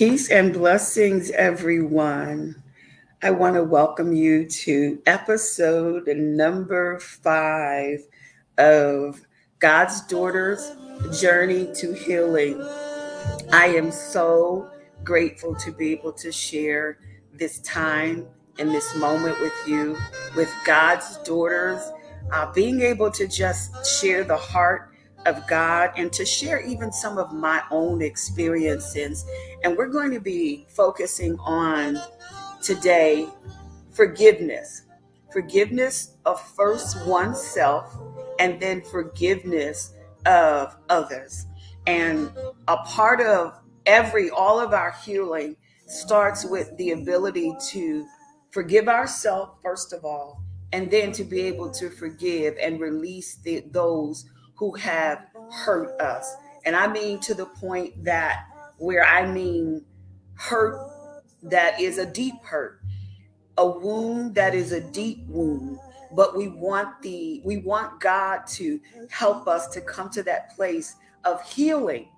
Peace and blessings, everyone. I want to welcome you to episode number five of God's Daughter's Journey to Healing. I am so grateful to be able to share this time and this moment with you, with God's daughters, uh, being able to just share the heart of God and to share even some of my own experiences. And we're going to be focusing on today forgiveness. Forgiveness of first oneself and then forgiveness of others. And a part of every, all of our healing starts with the ability to forgive ourselves, first of all, and then to be able to forgive and release the, those who have hurt us. And I mean to the point that where I mean hurt that is a deep hurt, a wound that is a deep wound. But we want the we want God to help us to come to that place of healing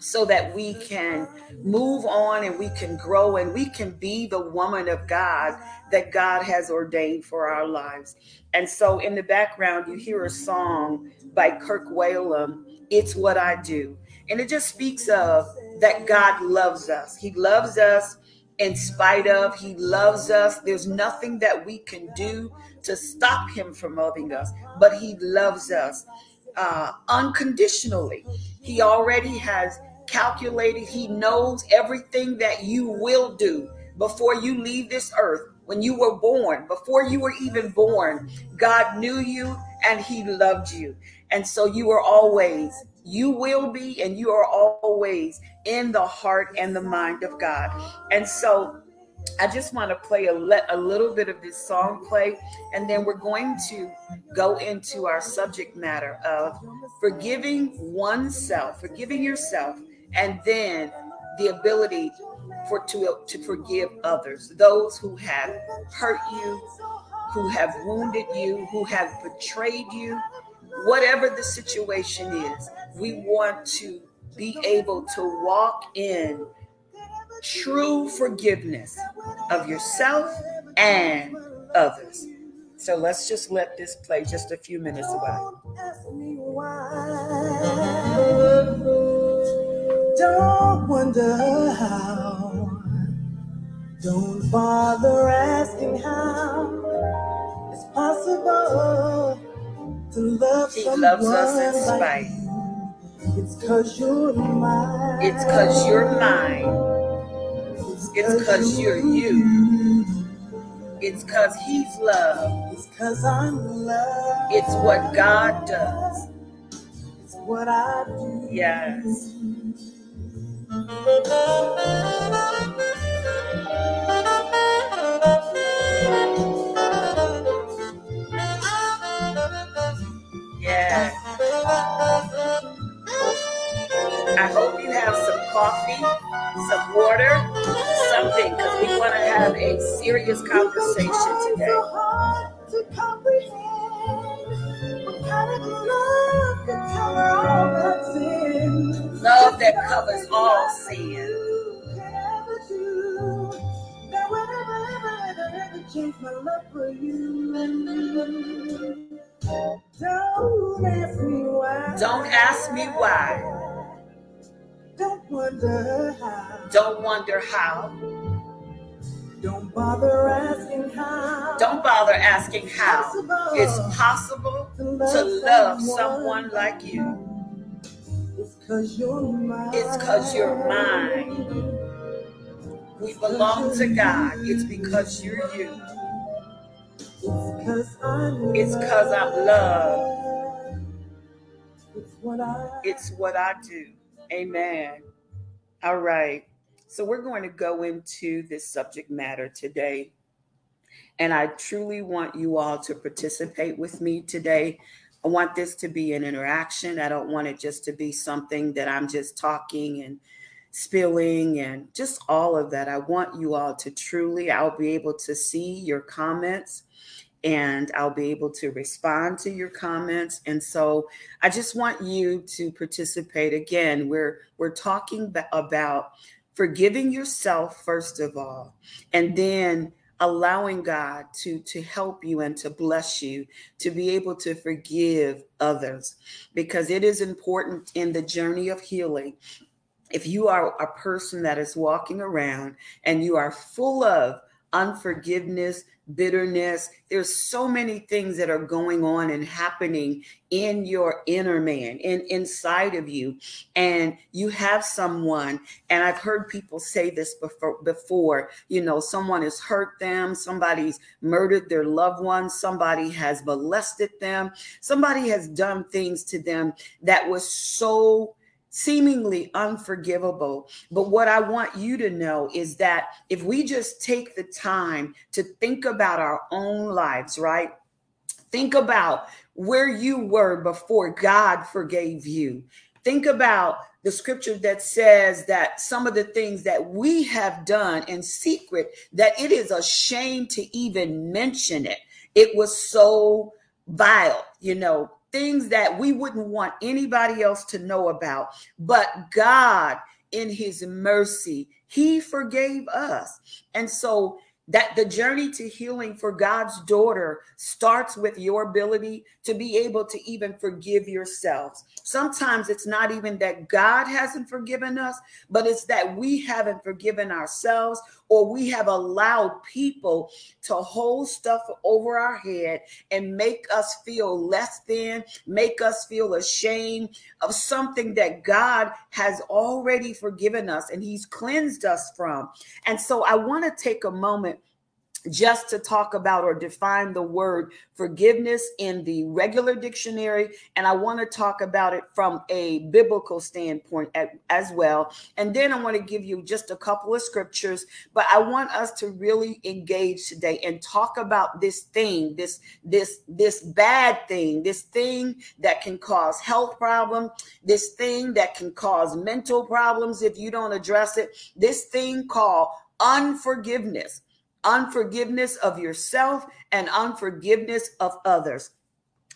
so that we can move on and we can grow and we can be the woman of God that God has ordained for our lives. And so in the background, you hear a song by Kirk Whalum, It's What I Do. And it just speaks of that God loves us. He loves us in spite of, He loves us. There's nothing that we can do to stop Him from loving us, but He loves us uh, unconditionally. He already has calculated, He knows everything that you will do before you leave this earth when you were born, before you were even born, God knew you and He loved you. And so you are always, you will be, and you are always in the heart and the mind of God. And so I just want to play a, le- a little bit of this song play, and then we're going to go into our subject matter of forgiving oneself, forgiving yourself, and then the ability for to, to forgive others, those who have hurt you, who have wounded you, who have betrayed you, whatever the situation is, we want to be able to walk in true forgiveness of yourself and others. So let's just let this play just a few minutes away. Wonder how don't bother asking how it's possible to love he someone loves us in spite. Like you. It's cause you're mine. It's cause you're mine. It's cause you're you. It's cause he's love. It's cause I'm love. It's what God does. It's what I do. Yes. Yeah. I hope you have some coffee, some water, something, because we want to have a serious conversation today. Love that covers all sin. Don't ask me why. Don't ask me why. Don't wonder how. Don't wonder how. Don't bother asking how. Don't bother asking how. It's possible to love someone like you. It's cause you're mine. It's cause you're mine. We belong to God. It's because you're you. It's cause I'm It's cause I'm love. It's what I It's what I do. Amen. All right. So we're going to go into this subject matter today. And I truly want you all to participate with me today. I want this to be an interaction. I don't want it just to be something that I'm just talking and spilling and just all of that. I want you all to truly, I'll be able to see your comments and I'll be able to respond to your comments. And so I just want you to participate again. We're we're talking about forgiving yourself first of all, and then allowing God to to help you and to bless you to be able to forgive others. Because it is important in the journey of healing if you are a person that is walking around and you are full of unforgiveness, bitterness. There's so many things that are going on and happening in your inner man, in inside of you. And you have someone, and I've heard people say this before, before, you know, someone has hurt them, somebody's murdered their loved ones, somebody has molested them, somebody has done things to them that was so seemingly unforgivable. But what I want you to know is that if we just take the time to think about our own lives, right? Think about where you were before God forgave you. Think about the scripture that says that some of the things that we have done in secret, that it is a shame to even mention it. It was so vile, you know, things that we wouldn't want anybody else to know about. But God, in his mercy, he forgave us. And so that the journey to healing for God's daughter starts with your ability to be able to even forgive yourselves. Sometimes it's not even that God hasn't forgiven us, but it's that we haven't forgiven ourselves or we have allowed people to hold stuff over our head and make us feel less than, make us feel ashamed of something that God has already forgiven us and He's cleansed us from. And so I want to take a moment just to talk about or define the word forgiveness in the regular dictionary. And I want to talk about it from a biblical standpoint as well. And then I want to give you just a couple of scriptures, but I want us to really engage today and talk about this thing, this, this, this bad thing, this thing that can cause health problem, this thing that can cause mental problems if you don't address it, this thing called unforgiveness unforgiveness of yourself and unforgiveness of others.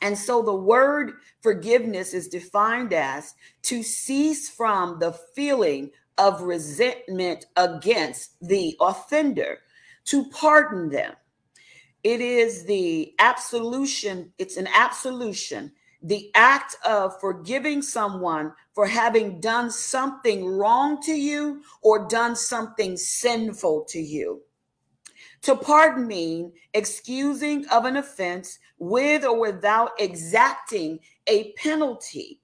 And so the word forgiveness is defined as to cease from the feeling of resentment against the offender, to pardon them. It is the absolution, it's an absolution, the act of forgiving someone for having done something wrong to you or done something sinful to you. To pardon mean excusing of an offense with or without exacting a penalty.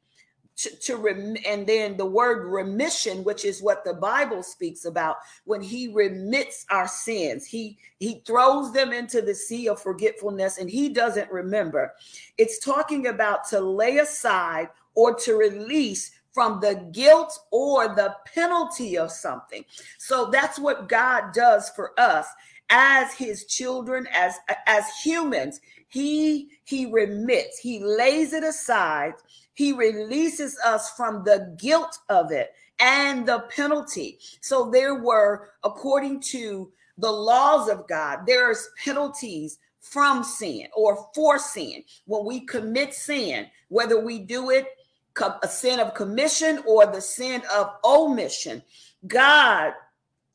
To, to rem- and then the word remission, which is what the Bible speaks about, when He remits our sins, He He throws them into the sea of forgetfulness, and He doesn't remember. It's talking about to lay aside or to release from the guilt or the penalty of something. So that's what God does for us as his children as as humans he he remits he lays it aside he releases us from the guilt of it and the penalty. So there were according to the laws of god there's penalties from sin or for sin. When we commit sin whether we do it a sin of commission or the sin of omission god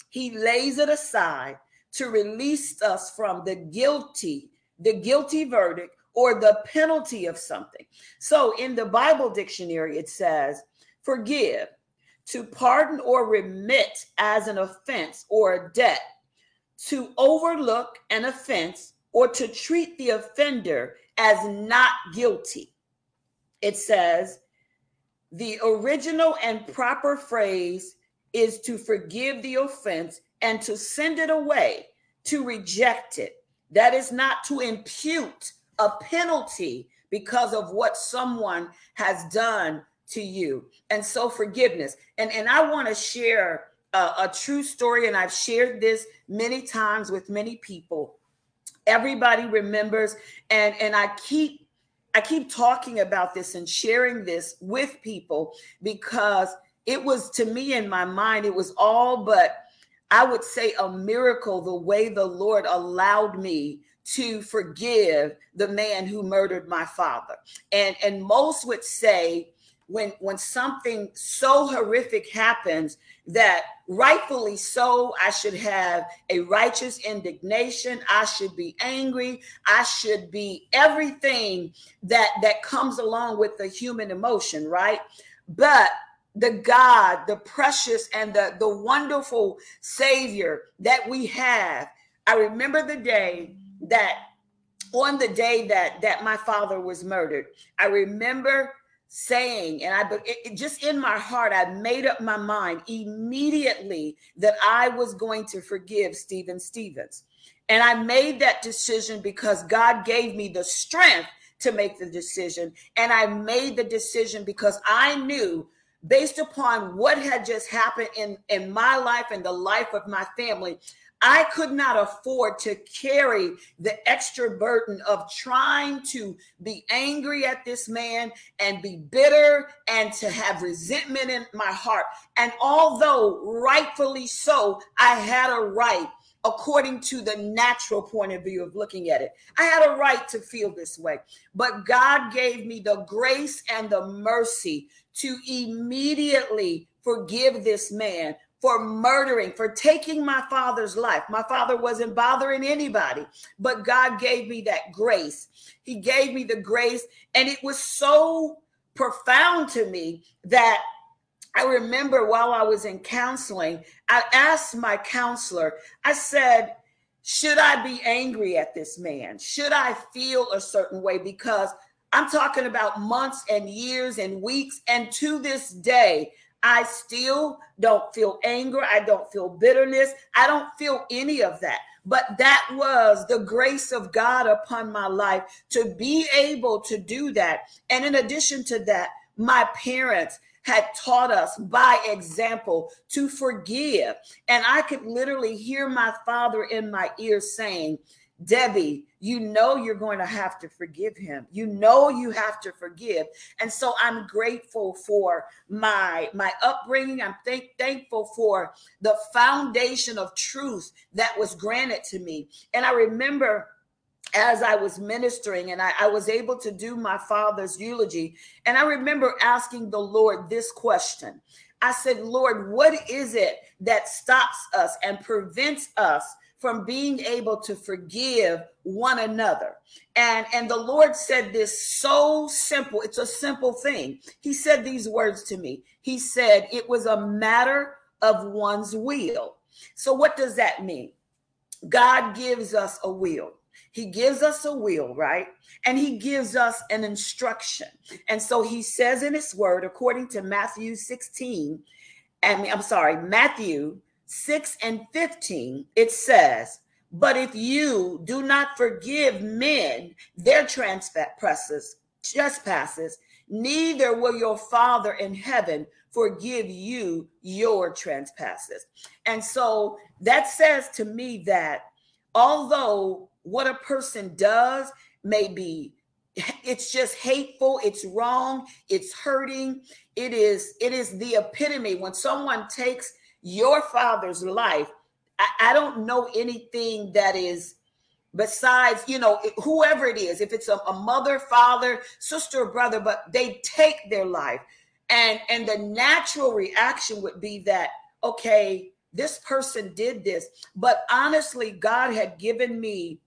he lays it aside to release us from the guilty, the guilty verdict or the penalty of something. So in the Bible dictionary, it says, forgive, to pardon or remit as an offense or a debt, to overlook an offense or to treat the offender as not guilty. It says, the original and proper phrase is to forgive the offense and to send it away, to reject it. That is not to impute a penalty because of what someone has done to you. And so forgiveness. And, and I want to share a, a true story, and I've shared this many times with many people. Everybody remembers, and, and I keep I keep talking about this and sharing this with people because it was to me in my mind, it was all but I would say a miracle the way the Lord allowed me to forgive the man who murdered my father. And and most would say when when something so horrific happens that rightfully so i should have a righteous indignation. I should be angry. I should be everything that that comes along with the human emotion right? But the god the precious and the the wonderful savior that we have. I remember the day that on the day that that my father was murdered i remember saying and i but it, just in my heart i made up my mind immediately that i was going to forgive stephen stephens. And i made that decision because god gave me the strength to make the decision. And i made the decision because i knew based upon what had just happened in in my life and the life of my family I could not afford to carry the extra burden of trying to be angry at this man and be bitter and to have resentment in my heart. And although rightfully so, I had a right according to the natural point of view of looking at it. I had a right to feel this way, but God gave me the grace and the mercy to immediately forgive this man for murdering, for taking my father's life. My father wasn't bothering anybody, but God gave me that grace. He gave me the grace, and it was so profound to me that I remember while I was in counseling, I asked my counselor, I said, should I be angry at this man? Should I feel a certain way? Because I'm talking about months and years and weeks. And to this day, I still don't feel anger. I don't feel bitterness. I don't feel any of that. But that was the grace of God upon my life to be able to do that. And in addition to that, my parents had taught us by example to forgive. And I could literally hear my father in my ear saying, Debbie, you know you're going to have to forgive him. You know you have to forgive. And so I'm grateful for my my upbringing. I'm thank, thankful for the foundation of truth that was granted to me. And I remember as I was ministering and I, I, was able to do my father's eulogy. And I remember asking the Lord this question. I said, Lord, what is it that stops us and prevents us from being able to forgive one another. And and the Lord said this so simple. It's a simple thing. He said these words to me. He said it was a matter of one's will. So what does that mean? God gives us a will. He gives us a will, right? And he gives us an instruction. And so he says in his word, according to Matthew 16, and I'm sorry, Matthew 6 and 15, it says, But if you do not forgive men their trespasses, trespasses, neither will your Father in heaven forgive you your trespasses. And so that says to me that although what a person does may be it's just hateful it's wrong it's hurting it is it is the epitome when someone takes your father's life, I, I don't know anything that is besides, you know, whoever it is, if it's a, a mother, father, sister, or brother, but they take their life. And and the natural reaction would be that, okay, this person did this. But honestly, God had given me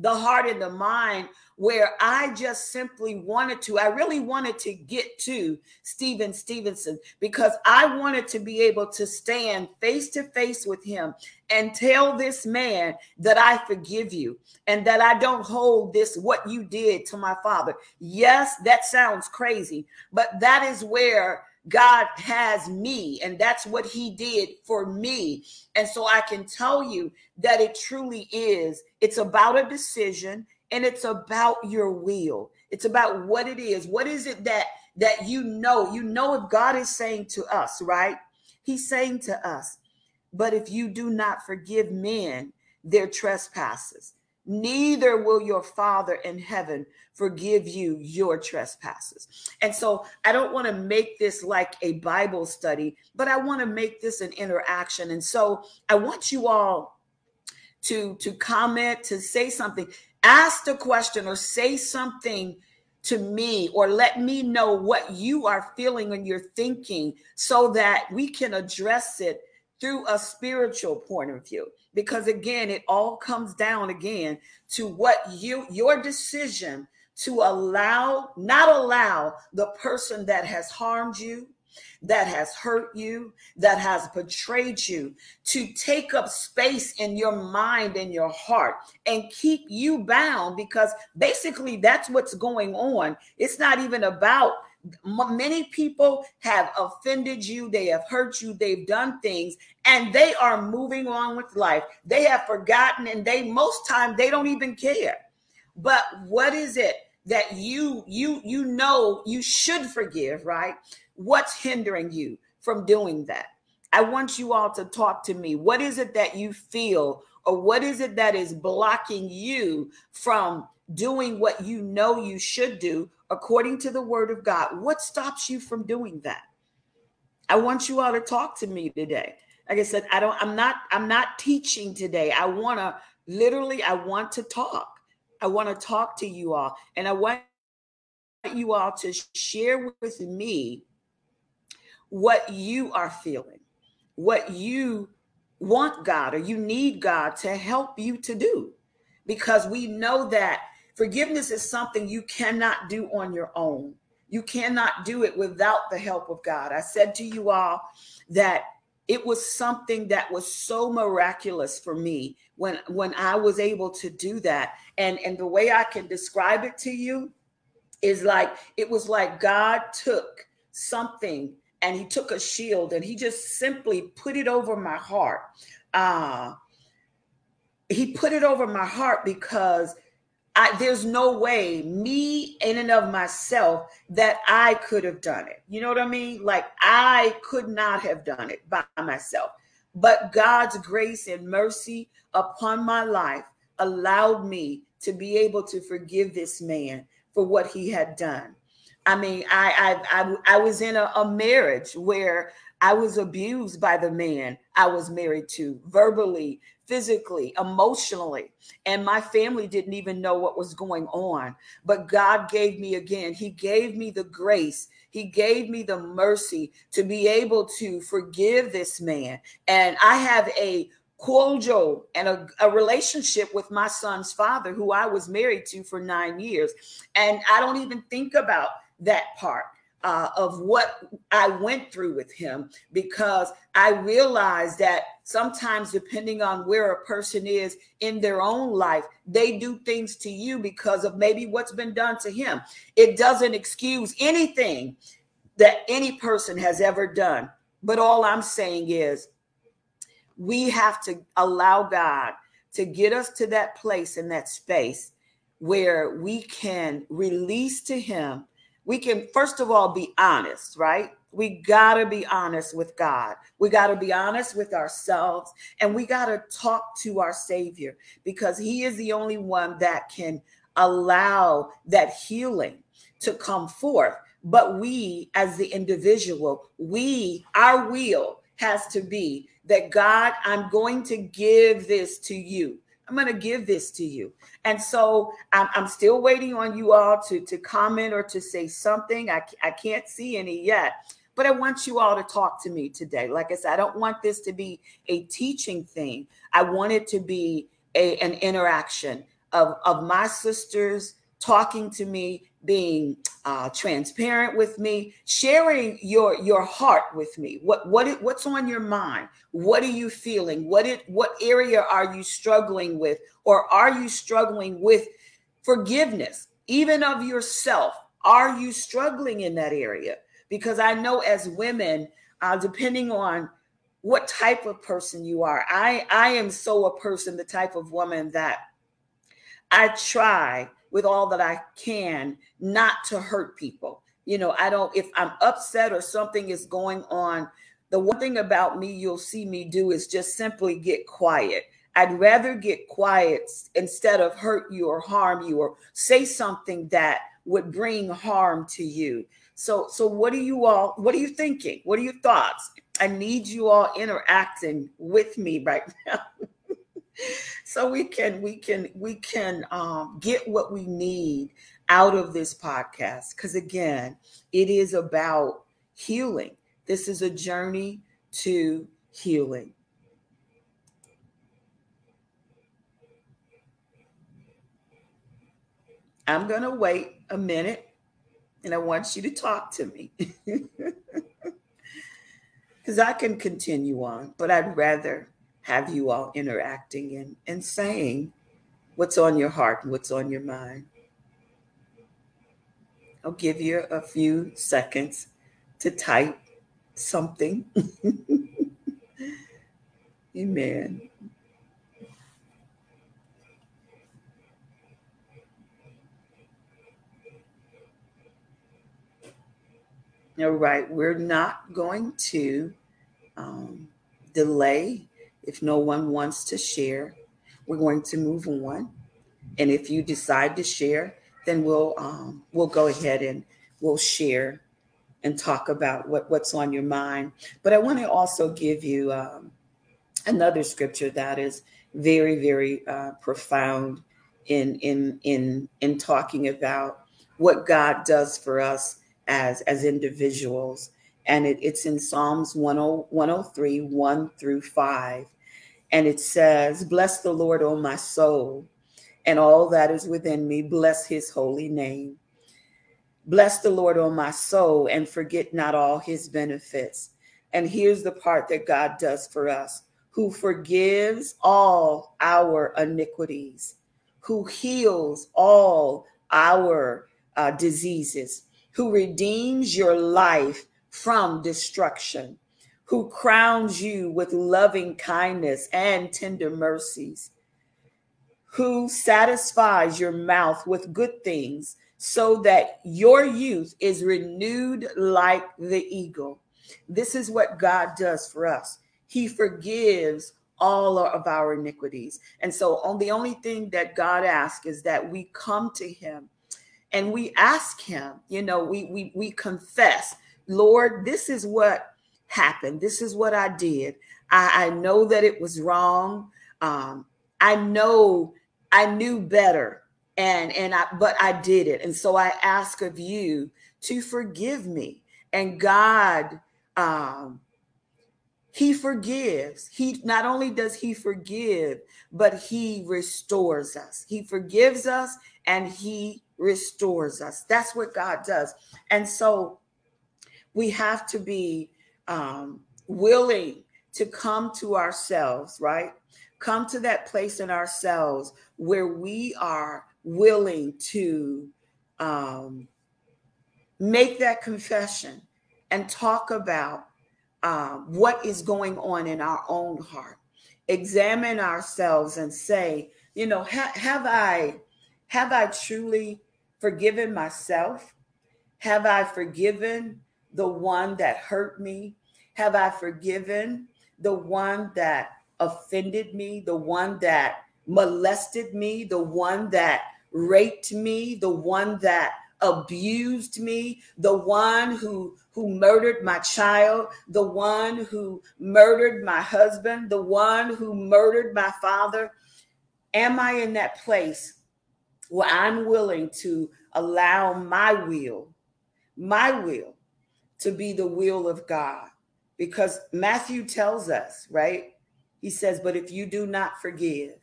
the heart and the mind where I just simply wanted to, I really wanted to get to Stephen Stevenson because I wanted to be able to stand face to face with him and tell this man that I forgive you and that I don't hold this, what you did to my father. Yes, that sounds crazy, but that is where God has me, and that's what He did for me. And so I can tell you that it truly is. It's about a decision and it's about your will. It's about what it is. What is it that that you know? You know if God is saying to us, right? He's saying to us, but if you do not forgive men their trespasses, neither will your Father in heaven forgive you your trespasses. And so I don't want to make this like a Bible study, but I want to make this an interaction. And so I want you all to to comment, to say something, ask the question or say something to me or let me know what you are feeling and you're thinking so that we can address it through a spiritual point of view because again it all comes down again to what you your decision to allow not allow the person that has harmed you that has hurt you that has betrayed you to take up space in your mind and your heart and keep you bound because basically that's what's going on. It's not even about many people have offended you they have hurt you they've done things and they are moving on with life. They have forgotten and they most time they don't even care. But what is it that you you you know you should forgive right? What's hindering you from doing that? I want you all to talk to me. What is it that you feel or what is it that is blocking you from doing what you know you should do according to the word of God. What stops you from doing that? I want you all to talk to me today. Like I said, I don't, I'm not, I'm not teaching today. I want to literally, I want to talk. I want to talk to you all. And I want you all to share with me what you are feeling, what you want God or you need God to help you to do. Because we know that Forgiveness is something you cannot do on your own. You cannot do it without the help of God. I said to you all that it was something that was so miraculous for me when when I was able to do that. And and the way I can describe it to you is like it was like God took something and he took a shield and he just simply put it over my heart. Uh he put it over my heart because I, there's no way me in and of myself that I could have done it. You know what I mean? Like I could not have done it by myself. But God's grace and mercy upon my life allowed me to be able to forgive this man for what he had done. I mean, I I I, I was in a, a marriage where I was abused by the man I was married to, verbally, physically, emotionally. And my family didn't even know what was going on. But God gave me again, He gave me the grace. He gave me the mercy to be able to forgive this man. And I have a cordial and a, a, relationship with my son's father, who I was married to for nine years. And I don't even think about that part uh, of what I went through with him because I realized that sometimes, depending on where a person is in their own life, they do things to you because of maybe what's been done to him. It doesn't excuse anything that any person has ever done. But all I'm saying is, we have to allow God to get us to that place in that space where we can release to Him we can first of all be honest, right? We got to be honest with God. We got to be honest with ourselves and we got to talk to our Savior because He is the only one that can allow that healing to come forth. But we, as the individual, we, our will has to be that God, I'm going to give this to you. I'm going to give this to you. And so I'm, I'm, still waiting on you all to, to comment or to say something. I, I can't see any yet, but I want you all to talk to me today. Like I said, I don't want this to be a teaching thing. I want it to be a, an interaction of, of my sisters talking to me being uh, transparent with me, sharing your your heart with me. What what what's on your mind? What are you feeling? What it what area are you struggling with, or are you struggling with forgiveness, even of yourself? Are you struggling in that area? Because I know as women, uh, depending on what type of person you are, I I am so a person, the type of woman that I try with all that I can not to hurt people. You know, I don't, if I'm upset or something is going on, the one thing about me you'll see me do is just simply get quiet. I'd rather get quiet instead of hurt you or harm you or say something that would bring harm to you. So, so what are you all? What are you thinking? What are your thoughts? I need you all interacting with me right now so we can we can we can um, get what we need out of this podcast. Because again, it is about healing. This is a journey to healing. I'm going to wait a minute and I want you to talk to me. Because I can continue on, but I'd rather have you all interacting and, and saying what's on your heart and what's on your mind. I'll give you a few seconds to type something. Amen. All right, we're not going to um, delay if no one wants to share. We're going to move on, and if you decide to share, then we'll um, we'll go ahead and we'll share and talk about what, what's on your mind. But I want to also give you um, another scripture that is very, very uh, profound in in in in talking about what God does for us as as individuals. And it, it's in Psalms 10, 103, 1 through 5. And it says, Bless the Lord, O my soul, and all that is within me. Bless his holy name. Bless the Lord, O my soul, and forget not all his benefits. And here's the part that God does for us who forgives all our iniquities, who heals all our uh, diseases, who redeems your life from destruction, who crowns you with loving kindness and tender mercies, who satisfies your mouth with good things so that your youth is renewed like the eagle. This is what God does for us. He forgives all of our iniquities. And so on the only thing that God asks is that we come to him and we ask him, you know, we we we confess, Lord, this is what happened. This is what I did. I, I know that it was wrong. Um, I know I knew better and and I but I did it. And so I ask of you to forgive me. And God um he forgives. He not only does he forgive, but he restores us. He forgives us and he restores us. That's what God does. And so we have to be um, willing to come to ourselves, right? Come to that place in ourselves where we are willing to um, make that confession and talk about um, what is going on in our own heart. Examine ourselves and say, you know, ha- have I have I truly forgiven myself? Have I forgiven the one that hurt me? Have I forgiven the one that offended me, the one that molested me, the one that raped me, the one that abused me, the one who who murdered my child, the one who murdered my husband, the one who murdered my father? Am I in that place where I'm willing to allow my will, my will, to be the will of God. Because Matthew tells us, right? He says, But if you do not forgive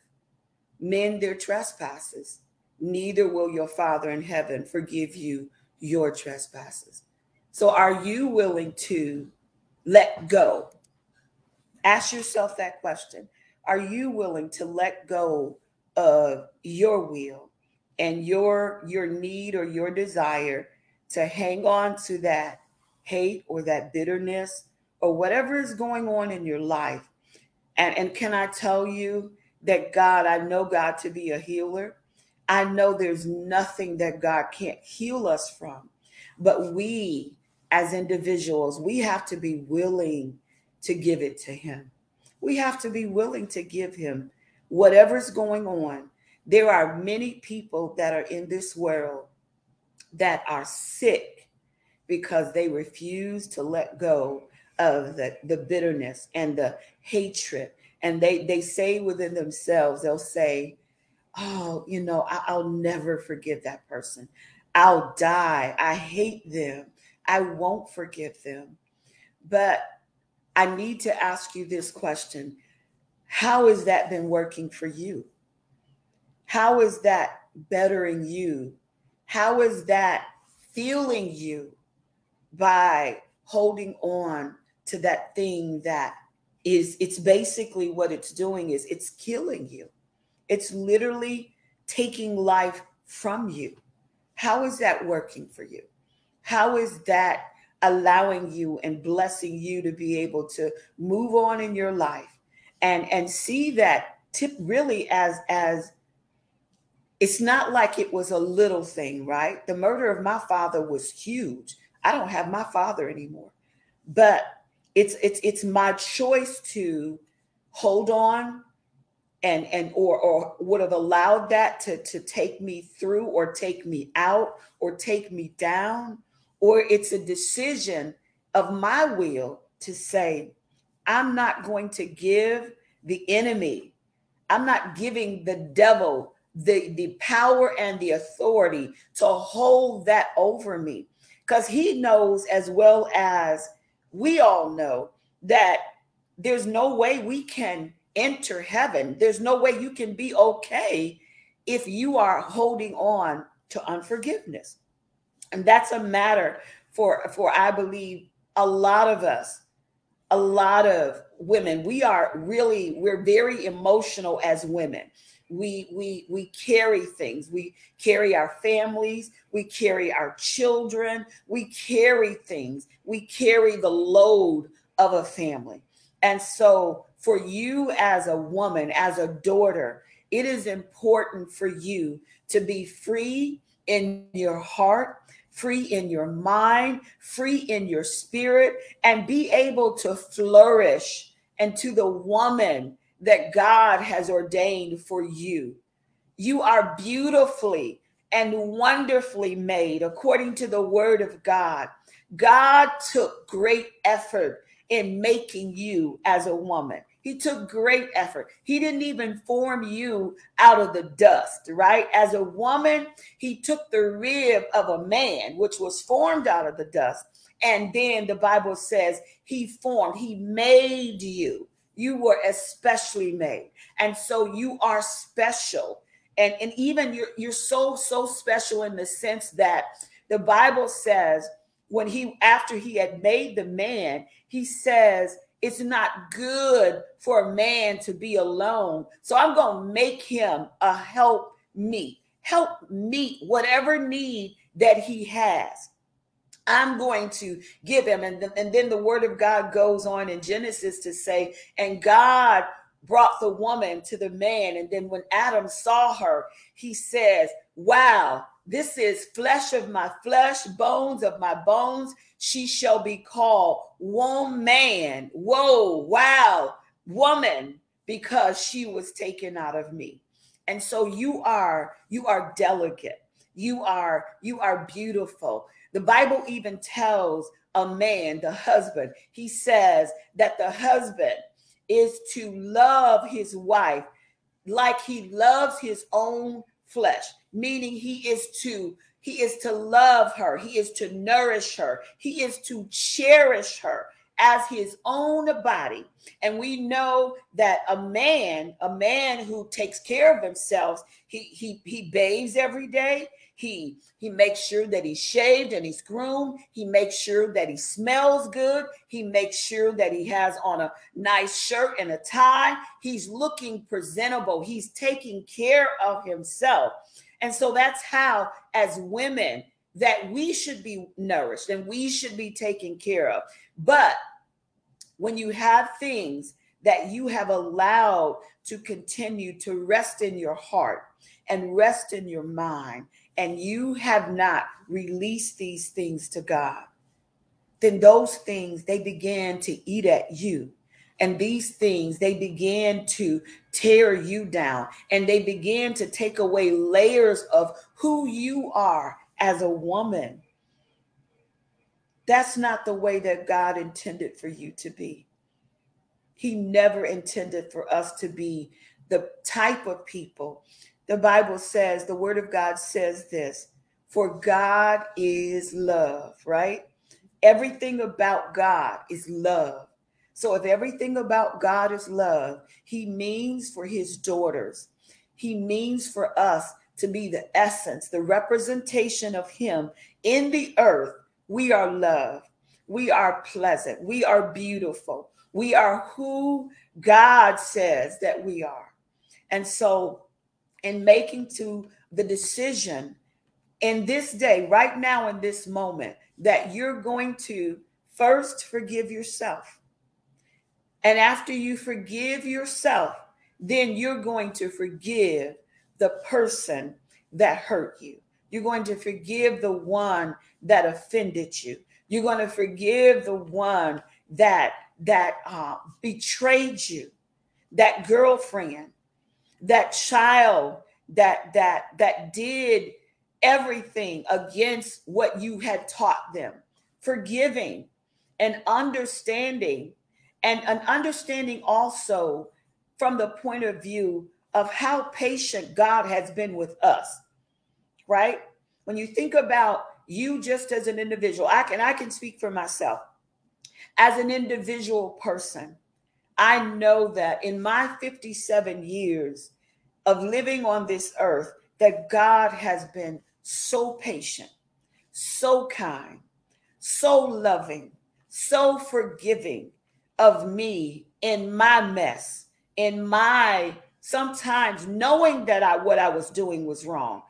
men their trespasses, neither will your Father in heaven forgive you your trespasses. So, are you willing to let go? Ask yourself that question. Are you willing to let go of your will and your your need or your desire to hang on to that hate or that bitterness or whatever is going on in your life. And and can i tell you that god i know god to be a healer. I know there's nothing that god can't heal us from. But we as individuals we have to be willing to give it to him. We have to be willing to give him whatever's going on there are many people that are in this world that are sick because they refuse to let go of the, the bitterness and the hatred. And they, they say within themselves, they'll say, Oh, you know, I, I'll never forgive that person. I'll die. I hate them. I won't forgive them. But I need to ask you this question How has that been working for you? How is that bettering you? How is that fueling you by holding on to that thing that is it's basically what it's doing is it's killing you. It's literally taking life from you. How is that working for you? How is that allowing you and blessing you to be able to move on in your life and and see that tip really as as it's not like it was a little thing, right? The murder of my father was huge. I don't have my father anymore. But it's it's it's my choice to hold on and and or or would have allowed that to to take me through or take me out or take me down or it's a decision of my will to say i'm not going to give the enemy i'm not giving the devil the the power and the authority to hold that over me because he knows as well as we all know that there's no way we can enter heaven. There's no way you can be okay if you are holding on to unforgiveness. And that's a matter for for I believe a lot of us, a lot of women. We are really we're very emotional as women. We we we carry things. We carry our families, we carry our children, we carry things. We carry the load of a family. And so, for you as a woman, as a daughter, it is important for you to be free in your heart, free in your mind, free in your spirit, and be able to flourish and to the woman that God has ordained for you. You are beautifully and wonderfully made according to the word of God. God took great effort in making you as a woman. He took great effort. He didn't even form you out of the dust, right? As a woman, he took the rib of a man, which was formed out of the dust. And then the Bible says he formed, he made you. You were especially made. And so you are special. And, and even you're, you're so, so special in the sense that the Bible says when he after he had made the man he says it's not good for a man to be alone so i'm going to make him a help me help meet whatever need that he has i'm going to give him and, and then the word of god goes on in genesis to say and god brought the woman to the man and then when adam saw her he says wow this is flesh of my flesh, bones of my bones. She shall be called woman. Whoa, wow, woman, because she was taken out of me. And so you are, you are delicate. You are, you are beautiful. The Bible even tells a man, the husband, he says that the husband is to love his wife like he loves his own flesh meaning he is to he is to love her he is to nourish her he is to cherish her as his own body. And we know that a man a man who takes care of himself he he he bathes every day. He he makes sure that he's shaved and he's groomed. He makes sure that he smells good. He makes sure that he has on a nice shirt and a tie. He's looking presentable. He's taking care of himself. And so that's how, as women, that we should be nourished and we should be taken care of. But when you have things that you have allowed to continue to rest in your heart and rest in your mind, and you have not released these things to God, then those things they begin to eat at you and these things, they began to tear you down and they began to take away layers of who you are as a woman. That's not the way that God intended for you to be. He never intended for us to be the type of people. The Bible says, the Word of God says this For God is love, right? Everything about God is love. So if everything about God is love, he means for his daughters, he means for us to be the essence, the representation of him in the earth. We are love. We are pleasant. We are beautiful. We are who God says that we are. And so, in making to the decision in this day, right now, in this moment, that you're going to first forgive yourself. And after you forgive yourself, then you're going to forgive the person that hurt you. You're going to forgive the one that offended you. You're going to forgive the one that that uh, betrayed you, that girlfriend, that child that that that did everything against what you had taught them. Forgiving and understanding, and an understanding also from the point of view of how patient God has been with us, right? When you think about you just as an individual, I can I can speak for myself. As an individual person, I know that in my 57 years of living on this earth, that God has been so patient, so kind, so loving, so forgiving of me in my mess, in my sometimes knowing that I what I was doing was wrong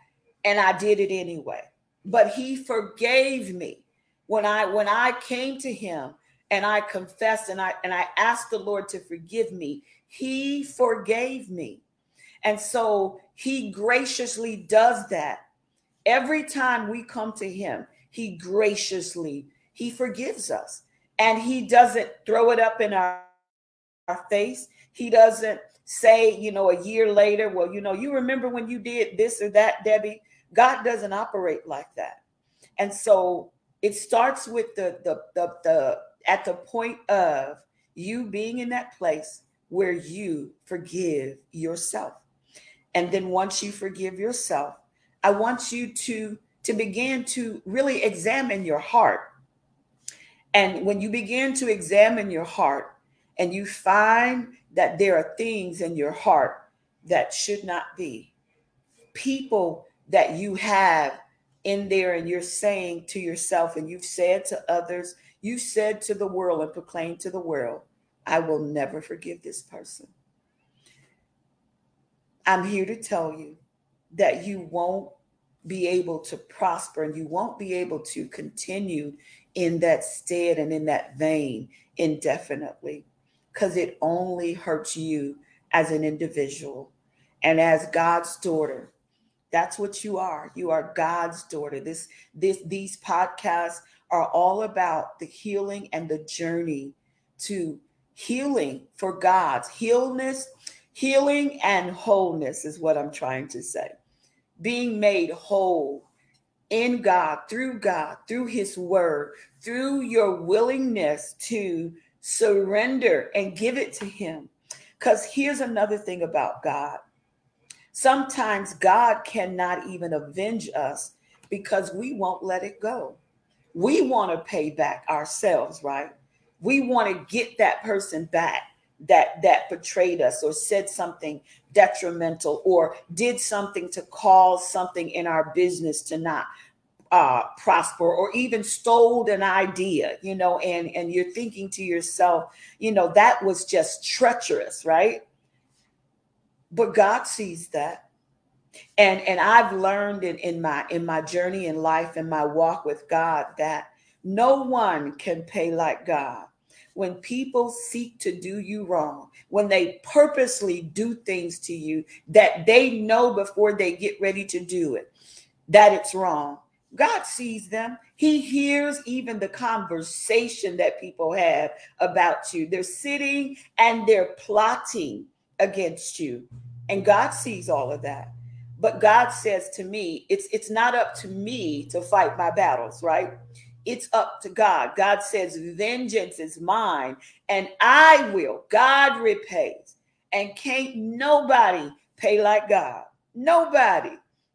and I did it anyway. But he forgave me when I when I came to him and I confessed and I and I asked the Lord to forgive me. He forgave me. And so he graciously does that. Every time we come to him, he graciously he forgives us. And he doesn't throw it up in our, our face. He doesn't say, you know, a year later, well, you know, you remember when you did this or that, Debbie? God doesn't operate like that. And so it starts with the the the, the at the point of you being in that place where you forgive yourself. And then once you forgive yourself, I want you to to begin to really examine your heart. And when you begin to examine your heart and you find that there are things in your heart that should not be. People that you have in there, and you're saying to yourself, and you've said to others, you said to the world and proclaimed to the world, I will never forgive this person. I'm here to tell you that you won't be able to prosper and you won't be able to continue in that stead and in that vein indefinitely because it only hurts you as an individual and as God's daughter. That's what you are. You are God's daughter. This this these podcasts are all about the healing and the journey to healing for God's healness, healing and wholeness is what I'm trying to say. Being made whole in God, through God, through his word, through your willingness to surrender and give it to Him. Because here's another thing about God sometimes God cannot even avenge us because we won't let it go. We want to pay back ourselves, right? We want to get that person back that that betrayed us or said something detrimental or did something to cause something in our business to not uh, prosper or even stole an idea, you know, and, and you're thinking to yourself, you know, that was just treacherous, right? But God sees that. And and I've learned in, in my in my journey in life and my walk with God that no one can pay like God. When people seek to do you wrong, when they purposely do things to you that they know before they get ready to do it, that it's wrong God sees them. He hears even the conversation that people have about you. They're sitting and they're plotting against you. And God sees all of that. But God says to me, it's it's not up to me to fight my battles, right? It's up to God. God says, vengeance is mine, and I will. God repays. And can't nobody pay like God. Nobody.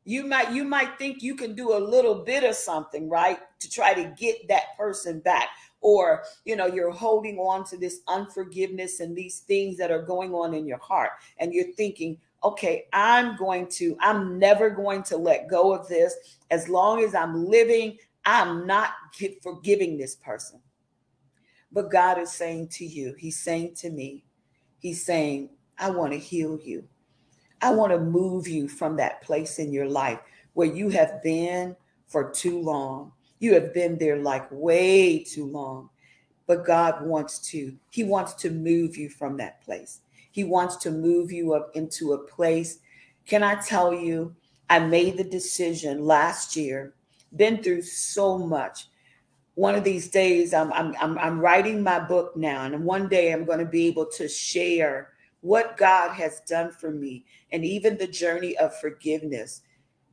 You might you might think you can do a little bit of something, right? To try to get that person back. Or you know you're holding on to this unforgiveness and these things that are going on in your heart. And you're thinking okay i'm going to i'm never going to let go of this. As long as i'm living i'm not forgiving this person. But god is saying to you he's saying to me he's saying i want to heal you i want to move you from that place in your life where you have been for too long you have been there like way too long. But God wants to, He wants to move you from that place. He wants to move you up into a place. Can I tell you, I made the decision last year, been through so much. One of these days, I'm, I'm, I'm, I'm writing my book now, and one day I'm going to be able to share what God has done for me and even the journey of forgiveness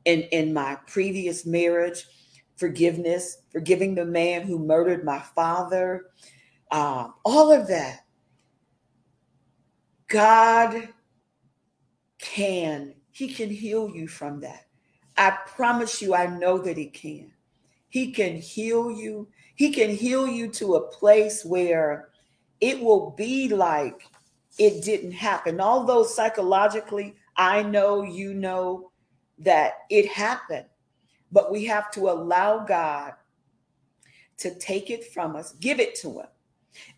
in, in my previous marriage forgiveness, forgiving the man who murdered my father, um, all of that. God can, He can heal you from that. I promise you, I know that He can. He can heal you. He can heal you to a place where it will be like it didn't happen. Although psychologically, I know you know that it happened but we have to allow God to take it from us, give it to him.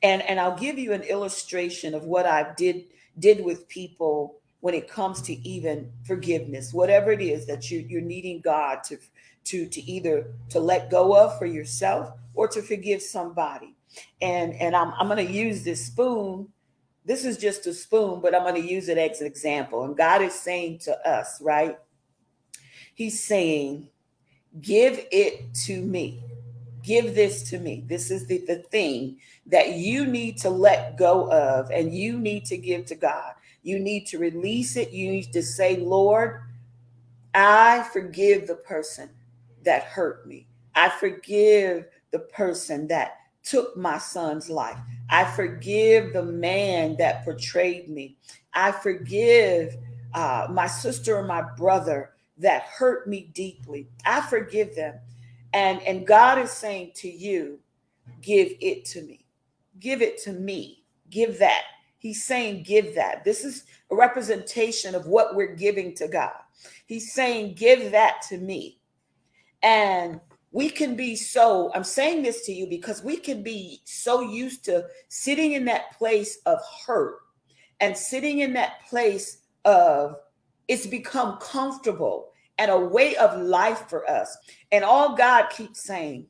And and I'll give you an illustration of what I did did with people when it comes to even forgiveness, whatever it is that you you're needing God to to to either to let go of for yourself or to forgive somebody. And and I'm I'm going to use this spoon. This is just a spoon, but I'm going to use it as an example. And God is saying to us, right? He's saying, give it to me. Give this to me. This is the, the thing that you need to let go of and you need to give to God. You need to release it. You need to say, Lord, I forgive the person that hurt me. I forgive the person that took my son's life. I forgive the man that portrayed me. I forgive uh, my sister and my brother that hurt me deeply. I forgive them. And, and God is saying to you, give it to me. Give it to me. Give that. He's saying, give that. This is a representation of what we're giving to God. He's saying, give that to me. And we can be so, I'm saying this to you because we can be so used to sitting in that place of hurt and sitting in that place of it's become comfortable and a way of life for us. And all God keeps saying,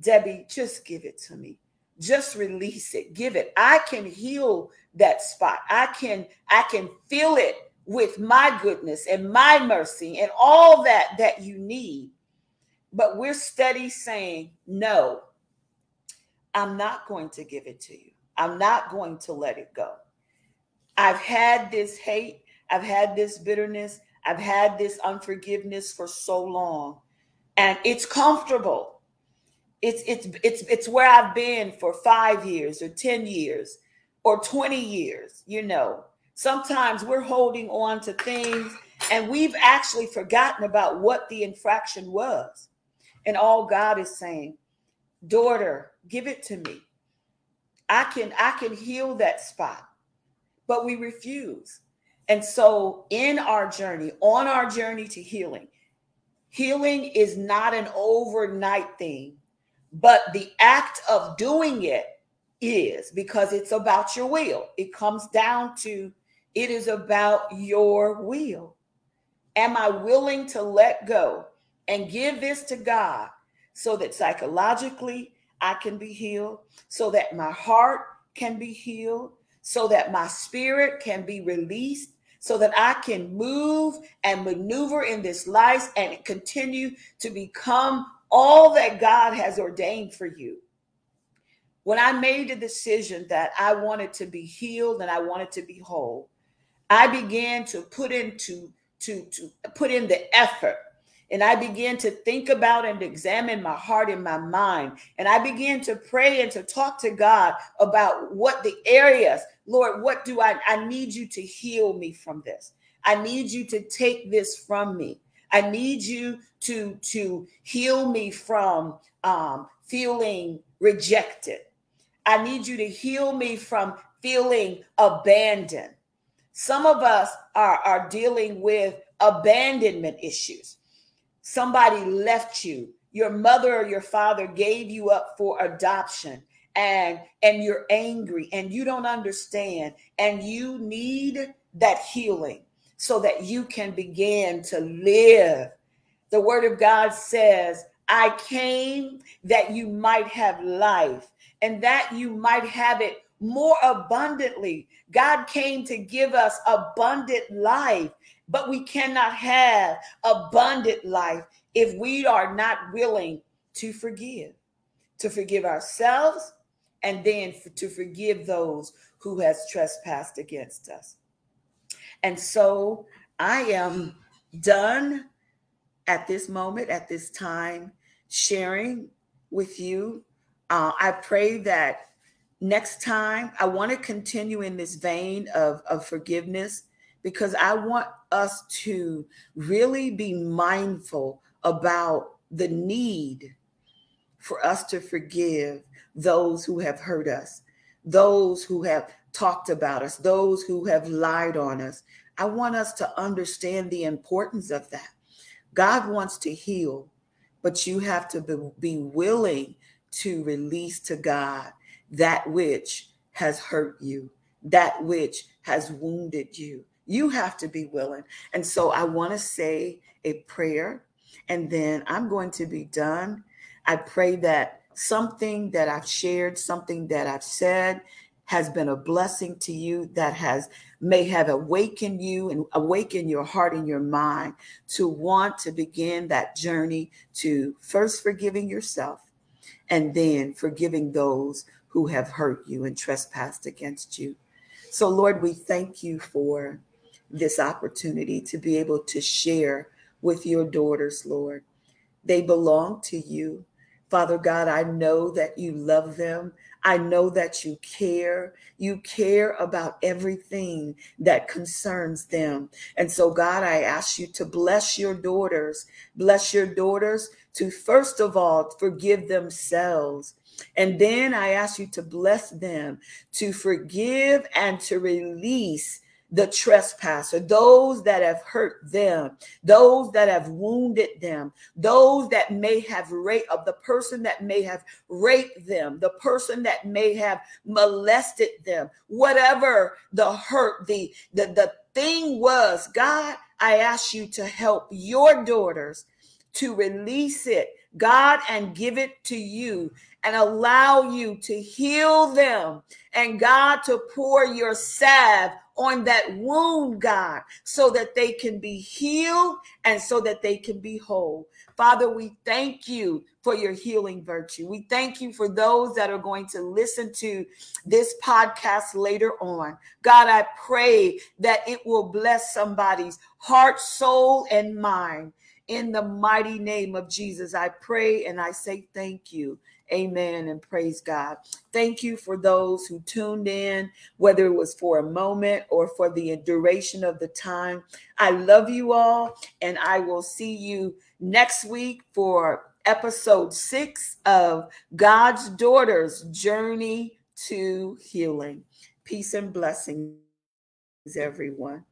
Debbie, just give it to me. Just release it. Give it. I can heal that spot. I can I can feel it with my goodness and my mercy and all that that you need. But we're steady saying, "No. I'm not going to give it to you. I'm not going to let it go. I've had this hate I've had this bitterness. I've had this unforgiveness for so long. And it's comfortable. It's it's it's it's where I've been for 5 years or 10 years or 20 years, you know. Sometimes we're holding on to things and we've actually forgotten about what the infraction was. And all God is saying, "Daughter, give it to me. I can I can heal that spot." But we refuse. And so, in our journey, on our journey to healing, healing is not an overnight thing, but the act of doing it is because it's about your will. It comes down to it is about your will. Am I willing to let go and give this to God so that psychologically I can be healed, so that my heart can be healed, so that my spirit can be released, so that I can move and maneuver in this life and continue to become all that God has ordained for you. When I made the decision that I wanted to be healed and I wanted to be whole, I began to put into to, to put in the effort and I began to think about and examine my heart and my mind. And I began to pray and to talk to God about what the areas, Lord, what do I, I need you to heal me from this. I need you to take this from me. I need you to to heal me from um, feeling rejected. I need you to heal me from feeling abandoned. Some of us are, are dealing with abandonment issues. Somebody left you. Your mother or your father gave you up for adoption and and you're angry and you don't understand and you need that healing so that you can begin to live. The word of God says, I came that you might have life and that you might have it more abundantly. God came to give us abundant life, but we cannot have abundant life if we are not willing to forgive, to forgive ourselves, and then to forgive those who has trespassed against us. And so I am done at this moment, at this time, sharing with you. Uh, I pray that next time I want to continue in this vein of, of forgiveness because I want us to really be mindful about the need for us to forgive those who have hurt us, those who have talked about us, those who have lied on us. I want us to understand the importance of that. God wants to heal, but you have to be willing to release to God that which has hurt you, that which has wounded you. You have to be willing. And so I want to say a prayer and then I'm going to be done. I pray that something that I've shared, something that I've said has been a blessing to you that has may have awakened you and awakened your heart and your mind to want to begin that journey to first forgiving yourself and then forgiving those who have hurt you and trespassed against you. So, Lord, we thank you for this opportunity to be able to share with your daughters, Lord. They belong to you. Father God, I know that you love them. I know that you care. You care about everything that concerns them. And so, God, I ask you to bless your daughters. Bless your daughters to, first of all, forgive themselves. And then I ask you to bless them to forgive and to release the trespasser, those that have hurt them, those that have wounded them, those that may have raped of the person that may have raped them, the person that may have molested them, whatever the hurt, the the, the thing was, God, I ask you to help your daughters to release it, God, and give it to you and allow you to heal them and God to pour your salve on that wound, God, so that they can be healed and so that they can be whole. Father, we thank you for your healing virtue. We thank you for those that are going to listen to this podcast later on. God, I pray that it will bless somebody's heart, soul, and mind. In the mighty name of Jesus, I pray and I say thank you. Amen and praise God. Thank you for those who tuned in, whether it was for a moment or for the duration of the time. I love you all, and I will see you next week for episode six of God's Daughter's Journey to Healing. Peace and blessings, everyone.